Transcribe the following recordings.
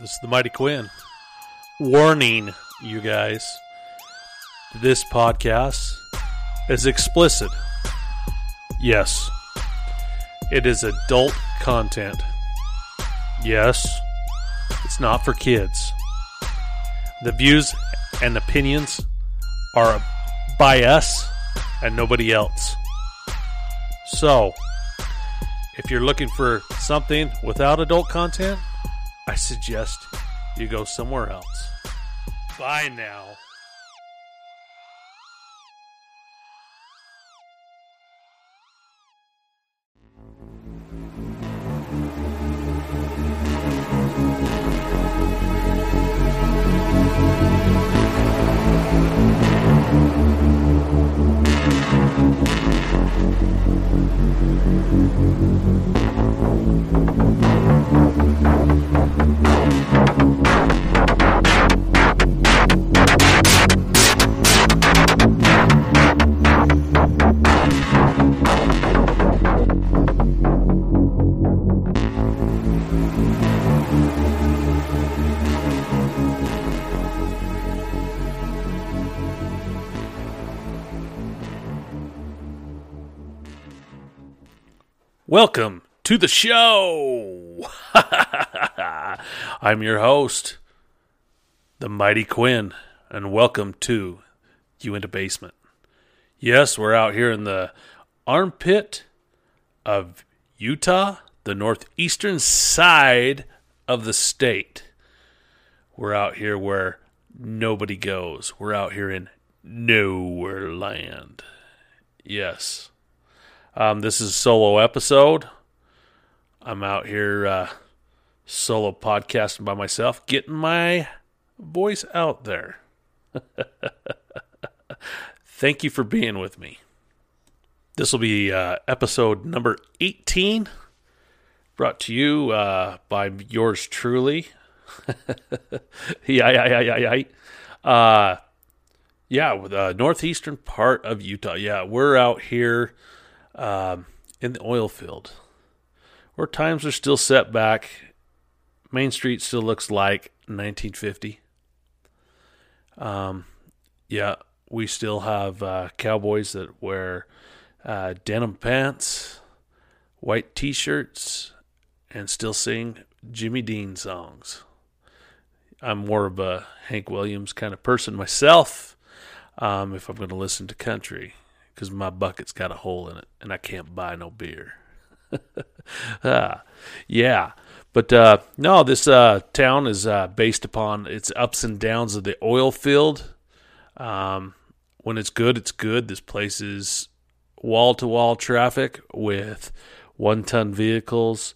This is the Mighty Quinn. Warning, you guys. This podcast is explicit. Yes, it is adult content. Yes, it's not for kids. The views and opinions are by us and nobody else. So, if you're looking for something without adult content, I suggest you go somewhere else. Bye now. Welcome to the show. I'm your host, the Mighty Quinn, and welcome to Uinta Basement. Yes, we're out here in the armpit of Utah, the northeastern side of the state. We're out here where nobody goes. We're out here in nowhere land. Yes. Um, this is a solo episode. I'm out here uh, solo podcasting by myself, getting my voice out there. Thank you for being with me. This will be uh, episode number 18, brought to you uh, by yours truly. yeah, yeah, yeah, yeah, yeah. Uh, yeah, the northeastern part of Utah. Yeah, we're out here um, in the oil field, where times are still set back. Main Street still looks like 1950. Um, yeah, we still have uh, cowboys that wear uh, denim pants, white T-shirts, and still sing Jimmy Dean songs. I'm more of a Hank Williams kind of person myself. Um, if I'm going to listen to country, because my bucket's got a hole in it and I can't buy no beer. ah, yeah. But uh, no, this uh, town is uh, based upon its ups and downs of the oil field. Um, when it's good, it's good. This place is wall to wall traffic with one ton vehicles,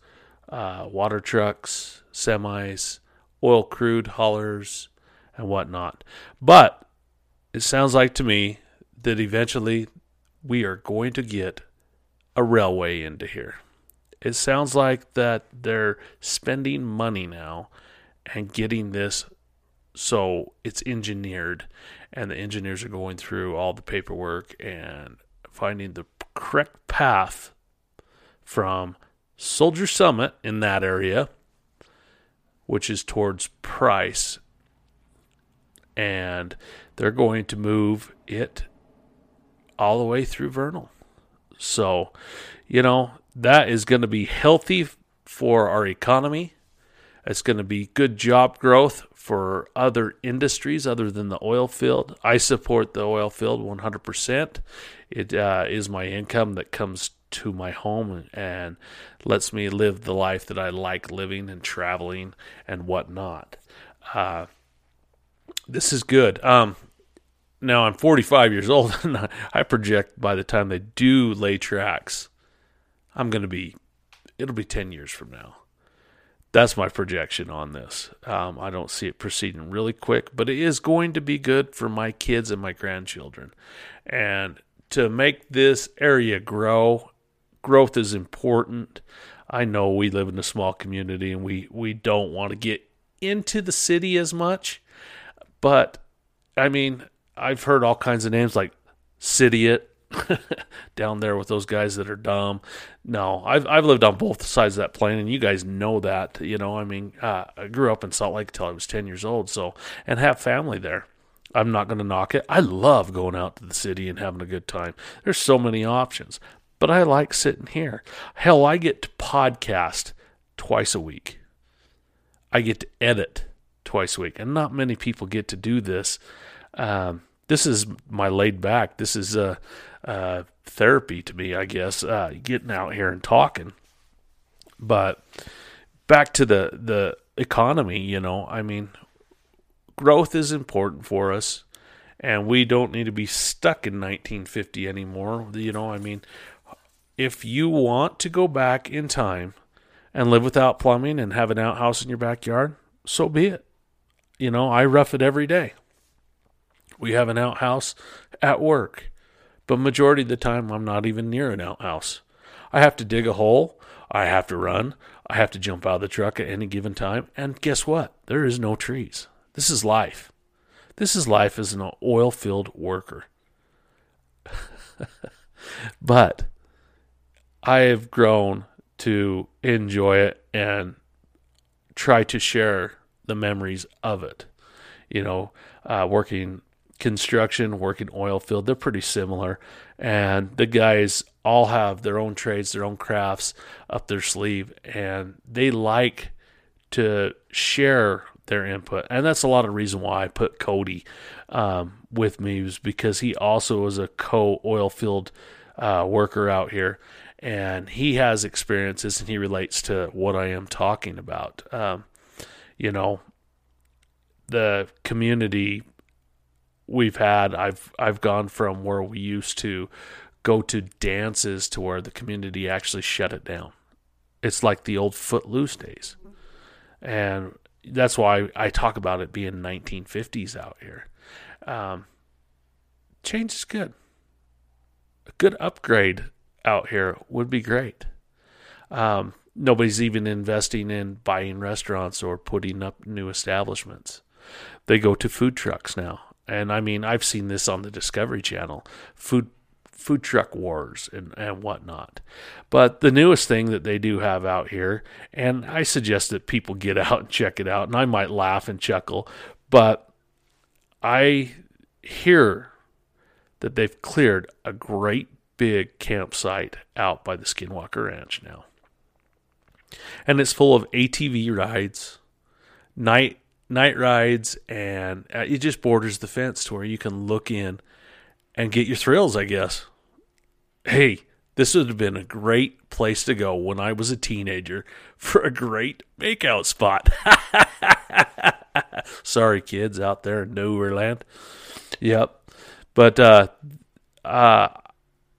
uh, water trucks, semis, oil crude haulers, and whatnot. But it sounds like to me that eventually we are going to get a railway into here. It sounds like that they're spending money now and getting this so it's engineered and the engineers are going through all the paperwork and finding the correct path from Soldier Summit in that area which is towards Price and they're going to move it all the way through Vernal. So, you know, that is going to be healthy for our economy. It's going to be good job growth for other industries other than the oil field. I support the oil field 100%. It uh, is my income that comes to my home and lets me live the life that I like living and traveling and whatnot. Uh, this is good. Um, now I'm 45 years old, and I project by the time they do lay tracks, I'm going to be, it'll be 10 years from now. That's my projection on this. Um, I don't see it proceeding really quick, but it is going to be good for my kids and my grandchildren. And to make this area grow, growth is important. I know we live in a small community and we, we don't want to get into the city as much, but I mean, I've heard all kinds of names like Cityit, down there with those guys that are dumb. No, I've I've lived on both sides of that plane, and you guys know that. You know, I mean, uh, I grew up in Salt Lake until I was ten years old, so and have family there. I'm not going to knock it. I love going out to the city and having a good time. There's so many options, but I like sitting here. Hell, I get to podcast twice a week. I get to edit twice a week, and not many people get to do this. Um, this is my laid back. This is uh, uh, therapy to me, I guess. Uh, getting out here and talking. But back to the the economy, you know, I mean, growth is important for us, and we don't need to be stuck in 1950 anymore. You know, I mean, if you want to go back in time and live without plumbing and have an outhouse in your backyard, so be it. You know, I rough it every day. We have an outhouse at work, but majority of the time I'm not even near an outhouse. I have to dig a hole, I have to run, I have to jump out of the truck at any given time, and guess what? There is no trees. This is life. This is life as an oil field worker. but I have grown to enjoy it and try to share the memories of it. You know, uh, working construction, working oil field, they're pretty similar. And the guys all have their own trades, their own crafts up their sleeve, and they like to share their input. And that's a lot of reason why I put Cody um, with me was because he also is a co oil field uh, worker out here. And he has experiences and he relates to what I am talking about. Um, you know, the community we've had, I've I've gone from where we used to go to dances to where the community actually shut it down. It's like the old footloose days. And that's why I talk about it being 1950s out here. Um, change is good. A good upgrade out here would be great. Um, nobody's even investing in buying restaurants or putting up new establishments. They go to food trucks now. And I mean, I've seen this on the Discovery Channel. Food food truck wars and, and whatnot. But the newest thing that they do have out here, and I suggest that people get out and check it out, and I might laugh and chuckle, but I hear that they've cleared a great big campsite out by the Skinwalker Ranch now. And it's full of ATV rides, night night rides, and uh, it just borders the fence to where you can look in and get your thrills, I guess. Hey, this would have been a great place to go when I was a teenager for a great makeout spot. Sorry, kids out there in Nowhereland. Yep. But uh, uh,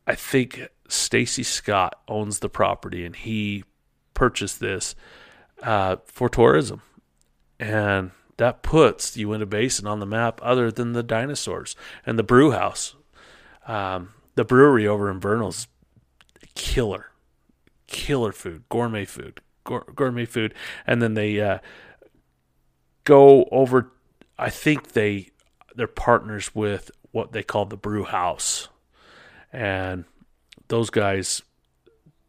I think Stacy Scott owns the property and he purchased this uh, for tourism. And that puts you Uinta Basin on the map other than the dinosaurs and the brew house. Um, the brewery over in Vernal's killer, killer food, gourmet food, gourmet food, and then they uh, go over. I think they they're partners with what they call the brew house, and those guys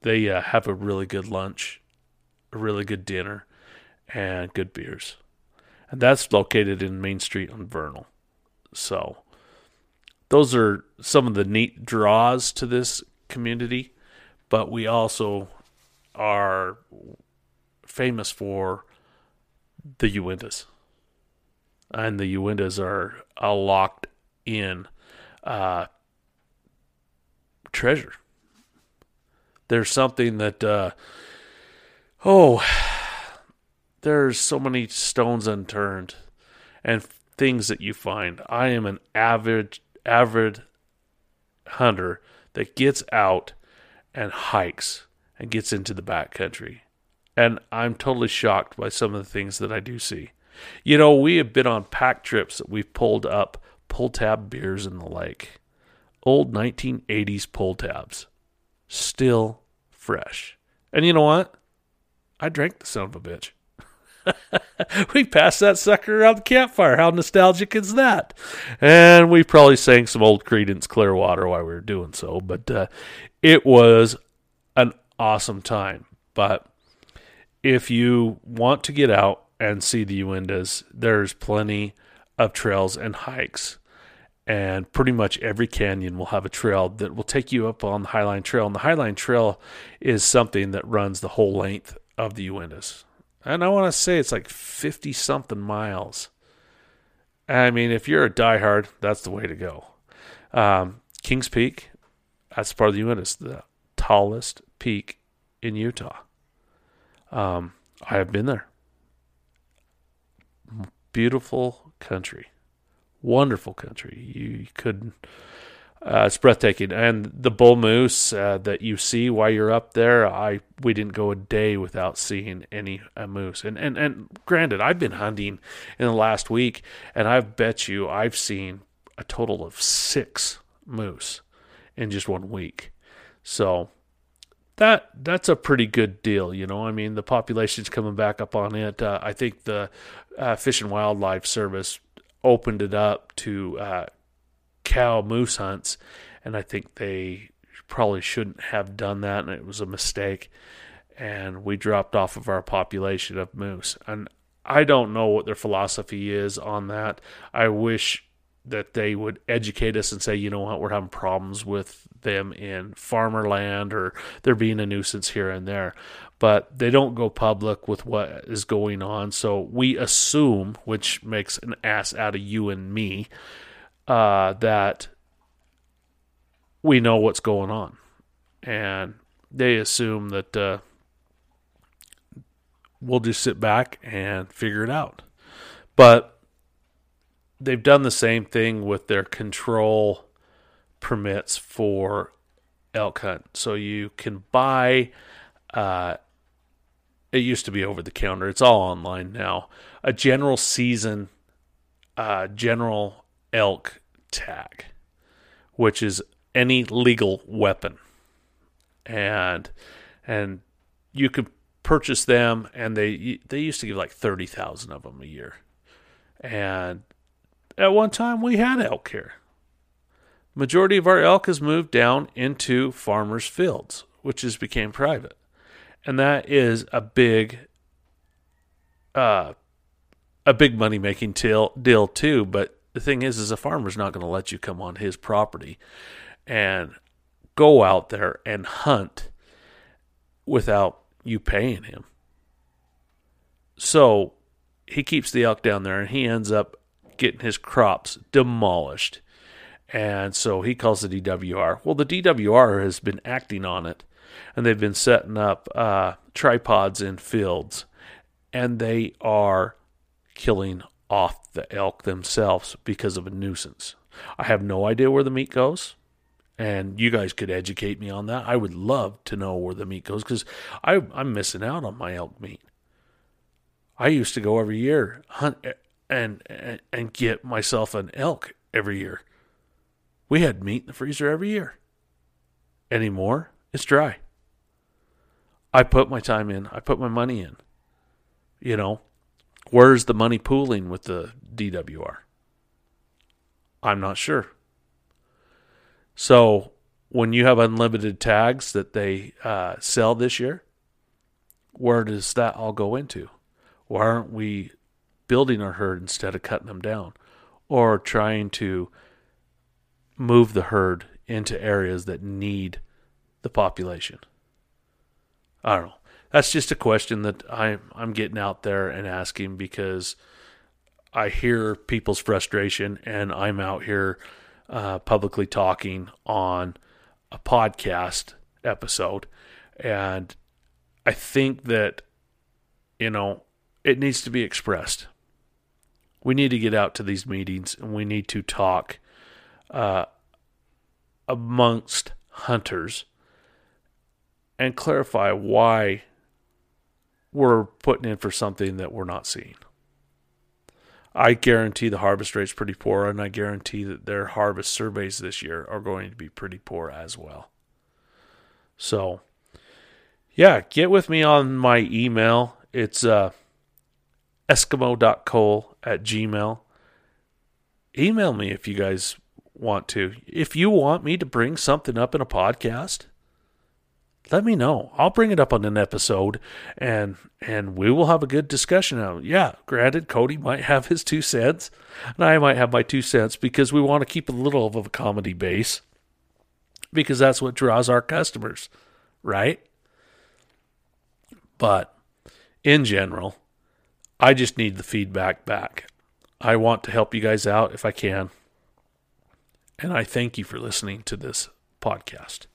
they uh, have a really good lunch, a really good dinner, and good beers, and that's located in Main Street on Vernal. So those are some of the neat draws to this community, but we also are famous for the Uintas. And the Uintas are a locked in uh, treasure. There's something that, uh, oh, there's so many stones unturned and things that you find. I am an avid avid hunter that gets out and hikes and gets into the backcountry. And I'm totally shocked by some of the things that I do see. You know, we have been on pack trips that we've pulled up pull tab beers in the lake. Old 1980s pull tabs. Still fresh. And you know what? I drank the son of a bitch. we passed that sucker around the campfire. How nostalgic is that? And we probably sang some old Creedence Clearwater while we were doing so, but uh, it was an awesome time. But if you want to get out and see the Uintas, there's plenty of trails and hikes. And pretty much every canyon will have a trail that will take you up on the Highline Trail. And the Highline Trail is something that runs the whole length of the Uintas. And I want to say it's like 50 something miles. I mean, if you're a diehard, that's the way to go. Um, Kings Peak, that's part of the UN, Uintas, the tallest peak in Utah. Um, I have been there. Beautiful country, wonderful country. You couldn't. Uh, it's breathtaking, and the bull moose uh, that you see while you're up there, I we didn't go a day without seeing any a moose. And and and granted, I've been hunting in the last week, and I bet you I've seen a total of six moose in just one week. So that that's a pretty good deal, you know. I mean, the population's coming back up on it. Uh, I think the uh, Fish and Wildlife Service opened it up to uh, cow moose hunts, and I think they probably shouldn't have done that, and it was a mistake. And we dropped off of our population of moose, and I don't know what their philosophy is on that. I wish that they would educate us and say, you know what, we're having problems with them in farmer land or they're being a nuisance here and there. But they don't go public with what is going on. So we assume, which makes an ass out of you and me, uh, that we know what's going on. And they assume that uh, we'll just sit back and figure it out. But they've done the same thing with their control permits for elk hunt. So you can buy. Uh, it used to be over the counter. It's all online now. A general season, uh, general elk tag, which is any legal weapon, and and you could purchase them, and they they used to give like thirty thousand of them a year, and at one time we had elk here. Majority of our elk has moved down into farmers' fields, which has became private. And that is a big uh a big money making deal deal too, but the thing is is a farmer's not going to let you come on his property and go out there and hunt without you paying him. So he keeps the elk down there and he ends up getting his crops demolished. And so he calls the DWR. Well, the DWR has been acting on it, and they've been setting up uh, tripods in fields, and they are killing off the elk themselves because of a nuisance. I have no idea where the meat goes, and you guys could educate me on that. I would love to know where the meat goes because I'm missing out on my elk meat. I used to go every year hunt and, and and get myself an elk every year. We had meat in the freezer every year. Anymore, it's dry. I put my time in. I put my money in. You know, where's the money pooling with the DWR? I'm not sure. So when you have unlimited tags that they uh, sell this year, where does that all go into? Why aren't we building our herd instead of cutting them down or trying to move the herd into areas that need the population? I don't know. That's just a question that I'm I'm getting out there and asking because I hear people's frustration and I'm out here uh, publicly talking on a podcast episode. And I think that you know it needs to be expressed. We need to get out to these meetings and we need to talk uh, amongst hunters and clarify why we're putting in for something that we're not seeing. I guarantee the harvest rate's pretty poor, and I guarantee that their harvest surveys this year are going to be pretty poor as well. So, yeah, get with me on my email. It's uh, eskimo.cole at gmail. Email me if you guys want to. If you want me to bring something up in a podcast, let me know. I'll bring it up on an episode and and we will have a good discussion it. Yeah, granted Cody might have his two cents and I might have my two cents because we want to keep a little of a comedy base because that's what draws our customers, right? But in general, I just need the feedback back. I want to help you guys out if I can. And I thank you for listening to this podcast.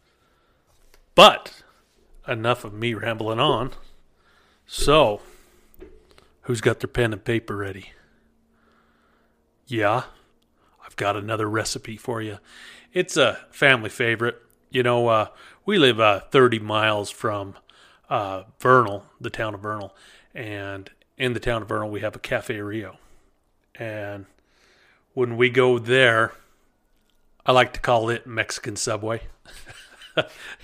But enough of me rambling on. So, who's got their pen and paper ready? Yeah, I've got another recipe for you. It's a family favorite. You know, uh, we live uh, 30 miles from uh, Vernal, the town of Vernal, and in the town of Vernal we have a Cafe Rio. And when we go there, I like to call it Mexican Subway.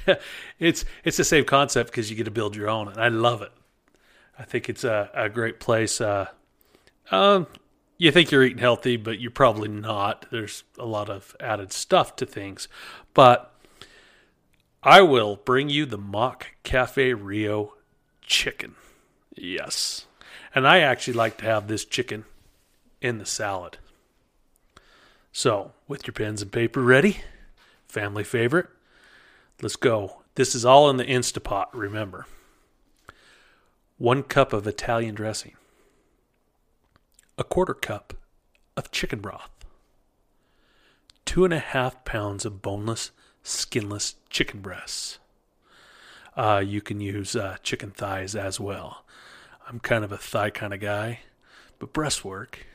it's it's the same concept because you get to build your own, and I love it. I think it's a, a great place. Uh, um, you think you're eating healthy, but you're probably not. There's a lot of added stuff to things, but I will bring you the Mock Cafe Rio chicken. Yes, and I actually like to have this chicken in the salad. So, with your pens and paper ready, family favorite, let's go. This is all in the Instapot, remember. One cup of Italian dressing, a quarter cup of chicken broth, two and a half pounds of boneless, skinless chicken breasts. Uh, you can use uh, chicken thighs as well. I'm kind of a thigh kind of guy, but breast work.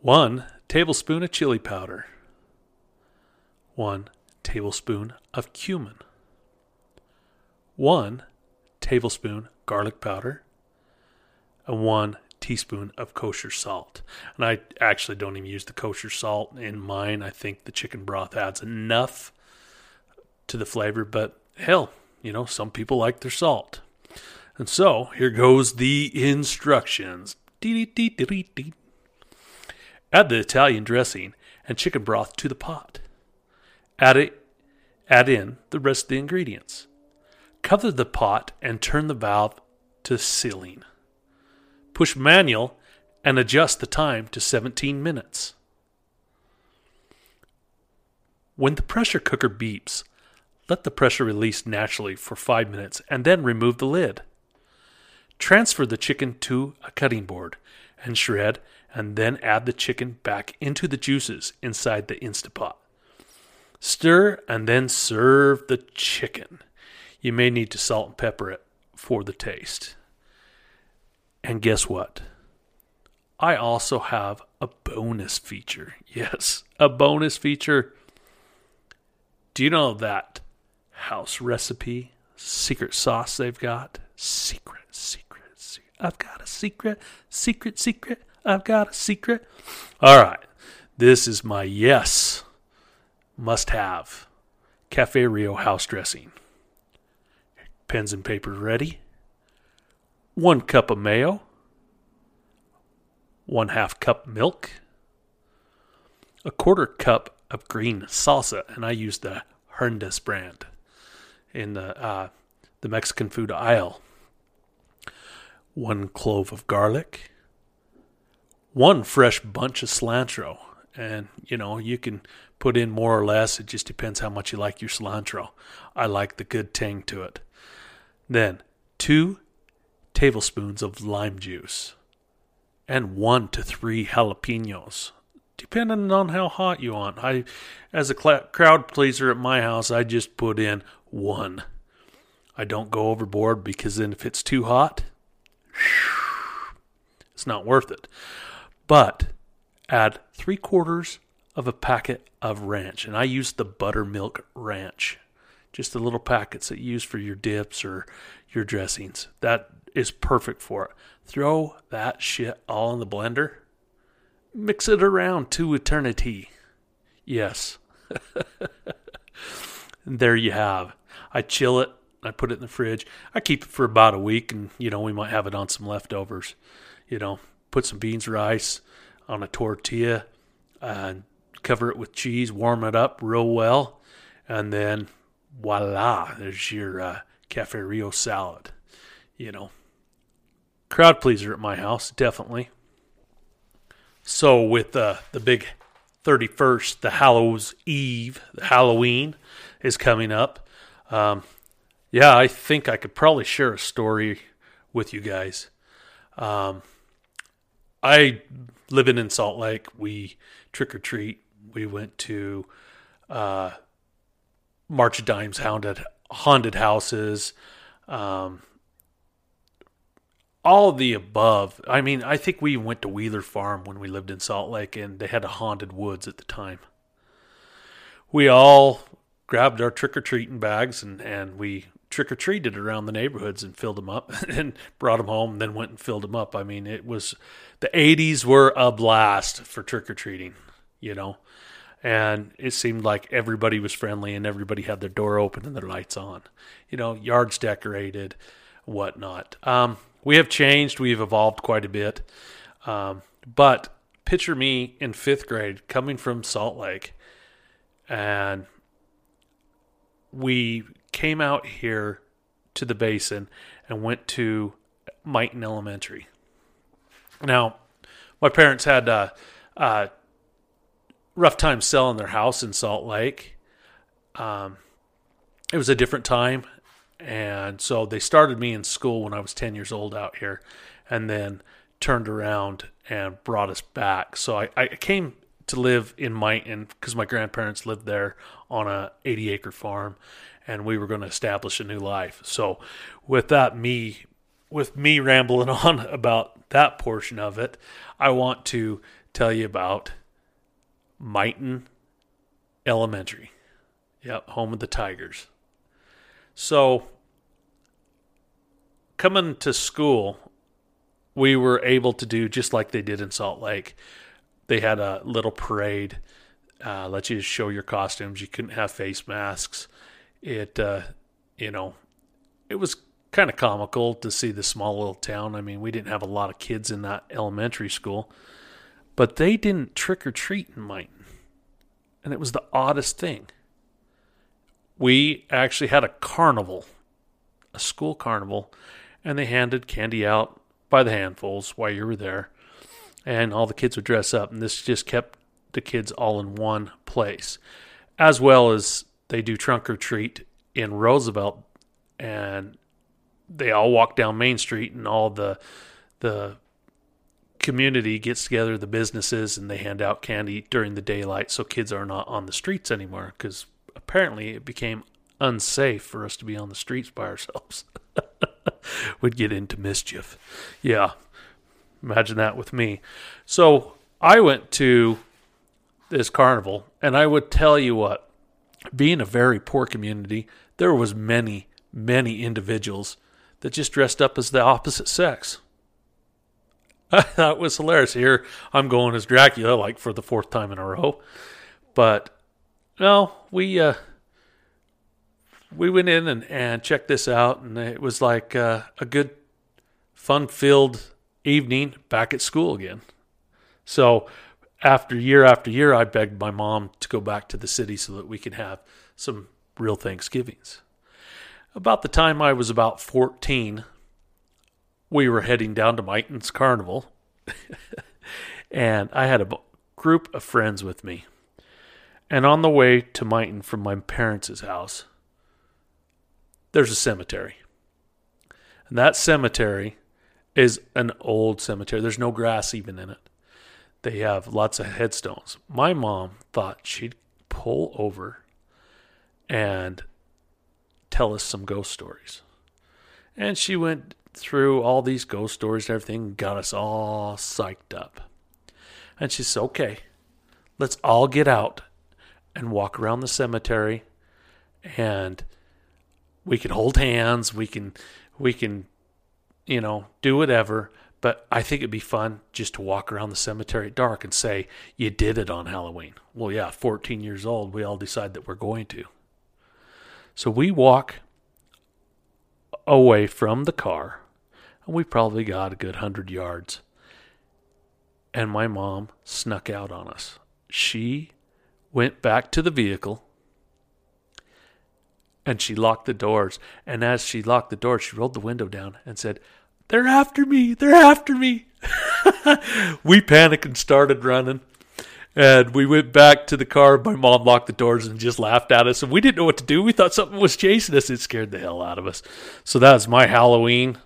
One tablespoon of chili powder, one tablespoon of cumin, one tablespoon garlic powder, and one teaspoon of kosher salt. And I actually don't even use the kosher salt in mine. I think the chicken broth adds enough to the flavor, but hell, you know, some people like their salt. And so here goes the instructions. Add the Italian dressing and chicken broth to the pot. Add it add in the rest of the ingredients. Cover the pot and turn the valve to sealing. Push manual and adjust the time to 17 minutes. When the pressure cooker beeps, let the pressure release naturally for 5 minutes and then remove the lid. Transfer the chicken to a cutting board and shred and then add the chicken back into the juices inside the Instapot. Stir and then serve the chicken. You may need to salt and pepper it for the taste. And guess what? I also have a bonus feature. Yes, a bonus feature. Do you know that house recipe secret sauce they've got? Secret, secret, secret. I've got a secret, secret, secret. I've got a secret. All right. This is my yes must have Cafe Rio house dressing. Pens and paper ready. One cup of mayo. One half cup milk. A quarter cup of green salsa, and I use the Hernandez brand in the uh, the Mexican food aisle. One clove of garlic one fresh bunch of cilantro. And, you know, you can put in more or less. It just depends how much you like your cilantro. I like the good tang to it. Then, two tablespoons of lime juice and one to three jalapenos, depending on how hot you want. I, as a cl- crowd pleaser at my house, I just put in one. I don't go overboard because then if it's too hot, it's not worth it but add three quarters of a packet of ranch. And I use the buttermilk ranch, just the little packets that you use for your dips or your dressings. That is perfect for it. Throw that shit all in the blender, mix it around to eternity. Yes. there you have. I chill it I put it in the fridge. I keep it for about a week, and you know we might have it on some leftovers. You know, put some beans rice on a tortilla, and cover it with cheese, warm it up real well, and then voila, there's your uh, Cafe Rio salad. You know, crowd pleaser at my house, definitely. So with uh, the big 31st, the Hallows Eve, the Halloween is coming up. Um, yeah, I think I could probably share a story with you guys. Um, I living in Salt Lake, we trick or treat. We went to uh, March of Dimes haunted haunted houses. Um, all the above. I mean, I think we went to Wheeler Farm when we lived in Salt Lake, and they had a haunted woods at the time. We all grabbed our trick or treating bags and, and we trick or treated around the neighborhoods and filled them up and brought them home and then went and filled them up. I mean, it was the 80s were a blast for trick or treating, you know, and it seemed like everybody was friendly and everybody had their door open and their lights on, you know, yards decorated, whatnot. Um, we have changed, we've evolved quite a bit. Um, but picture me in fifth grade coming from Salt Lake and we came out here to the basin and went to Myton Elementary. Now, my parents had a, a rough time selling their house in Salt Lake. Um, it was a different time, and so they started me in school when I was 10 years old out here, and then turned around and brought us back. So I, I came to live in Myton because my grandparents lived there on a 80 acre farm and we were going to establish a new life. So with that me with me rambling on about that portion of it, I want to tell you about Myton Elementary. Yep, home of the Tigers. So coming to school, we were able to do just like they did in Salt Lake they had a little parade, uh, let you show your costumes. You couldn't have face masks. It, uh, you know, it was kind of comical to see the small little town. I mean, we didn't have a lot of kids in that elementary school, but they didn't trick or treat in Myton. And it was the oddest thing. We actually had a carnival, a school carnival, and they handed candy out by the handfuls while you were there and all the kids would dress up, and this just kept the kids all in one place, as well as they do trunk or treat in Roosevelt, and they all walk down Main Street, and all the the community gets together, the businesses, and they hand out candy during the daylight, so kids are not on the streets anymore. Because apparently, it became unsafe for us to be on the streets by ourselves. We'd get into mischief. Yeah, Imagine that with me. So I went to this carnival, and I would tell you what, being a very poor community, there was many, many individuals that just dressed up as the opposite sex. I thought was hilarious. Here I'm going as Dracula, like for the fourth time in a row. But no, we uh, we went in and, and checked this out, and it was like uh, a good, fun-filled evening back at school again. So after year after year, I begged my mom to go back to the city so that we could have some real Thanksgivings. About the time I was about 14, we were heading down to Myton's Carnival, and I had a group of friends with me. And on the way to Myton from my parents' house, there's a cemetery. And that cemetery is an old cemetery. There's no grass even in it. They have lots of headstones. My mom thought she'd pull over and tell us some ghost stories. And she went through all these ghost stories and everything, got us all psyched up. And she said, okay, let's all get out and walk around the cemetery and we can hold hands, we can we can you know, do whatever. But I think it'd be fun just to walk around the cemetery at dark and say, you did it on Halloween. Well, yeah, 14 years old, we all decide that we're going to. So we walk away from the car, and we probably got a good hundred yards. And my mom snuck out on us. She went back to the vehicle and she locked the doors. And as she locked the door, she rolled the window down and said, They're after me! They're after me! we panicked and started running. And we went back to the car. My mom locked the doors and just laughed at us. And we didn't know what to do. We thought something was chasing us. It scared the hell out of us. So that was my Halloween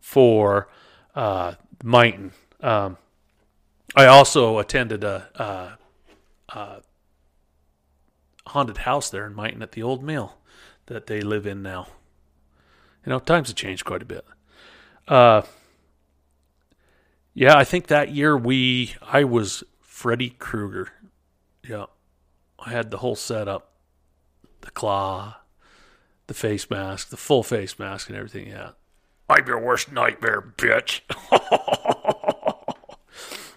for uh, Myton. Um, I also attended a, a, a, haunted house there in Myton at the old mill that they live in now. You know, times have changed quite a bit. Uh, yeah, I think that year we I was Freddy Krueger. Yeah. I had the whole setup. The claw, the face mask, the full face mask and everything, yeah. I'm your worst nightmare, bitch.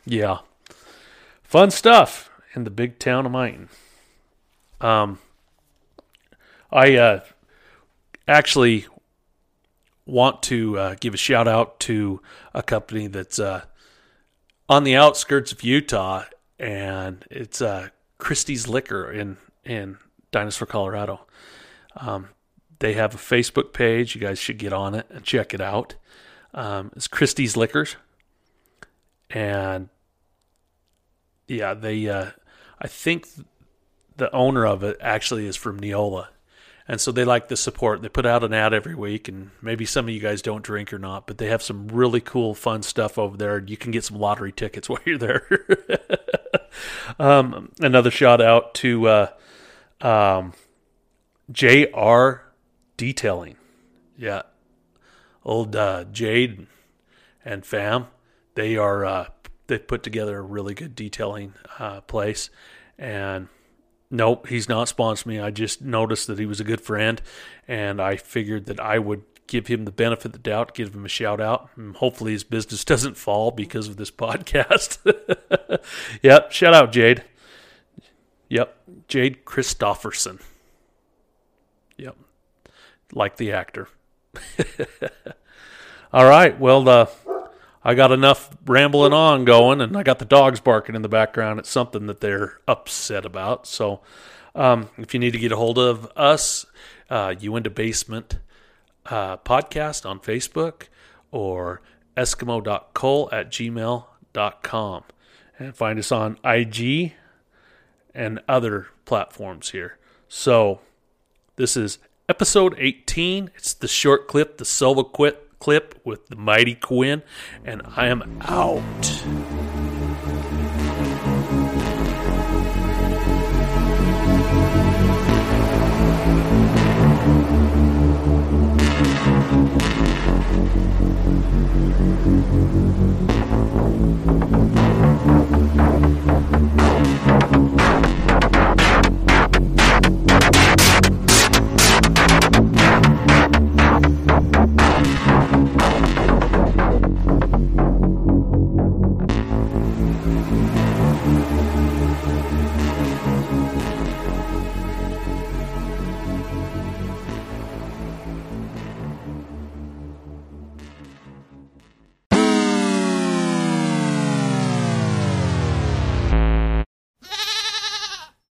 yeah. Fun stuff in the big town of Myton. Um I uh actually want to uh, give a shout out to a company that's uh, on the outskirts of Utah, and it's uh, Christie's Liquor in in Dinosaur, Colorado. Um, they have a Facebook page. You guys should get on it and check it out. Um, it's Christie's Liquors, and yeah, they. Uh, I think the owner of it actually is from Neola, and so they like the support. They put out an ad every week, and maybe some of you guys don't drink or not, but they have some really cool, fun stuff over there. You can get some lottery tickets while you're there. um, another shout out to uh, um, JR Detailing. Yeah, old uh, Jade and fam, they are uh, they put together a really good detailing uh, place, and Nope, he's not sponsoring me. I just noticed that he was a good friend, and I figured that I would give him the benefit of the doubt, give him a shout out, and hopefully his business doesn't fall because of this podcast. yep, shout out Jade. Yep, Jade Christofferson. Yep, like the actor. All right, well, uh, I got enough rambling on going, and I got the dogs barking in the background. It's something that they're upset about. So, um, if you need to get a hold of us, uh, Uinta Basement uh, podcast on Facebook or eskimo.cole at gmail.com and find us on IG and other platforms here. So, this is episode 18. It's the short clip, the solo quit clip with the mighty Quinn, and I am out.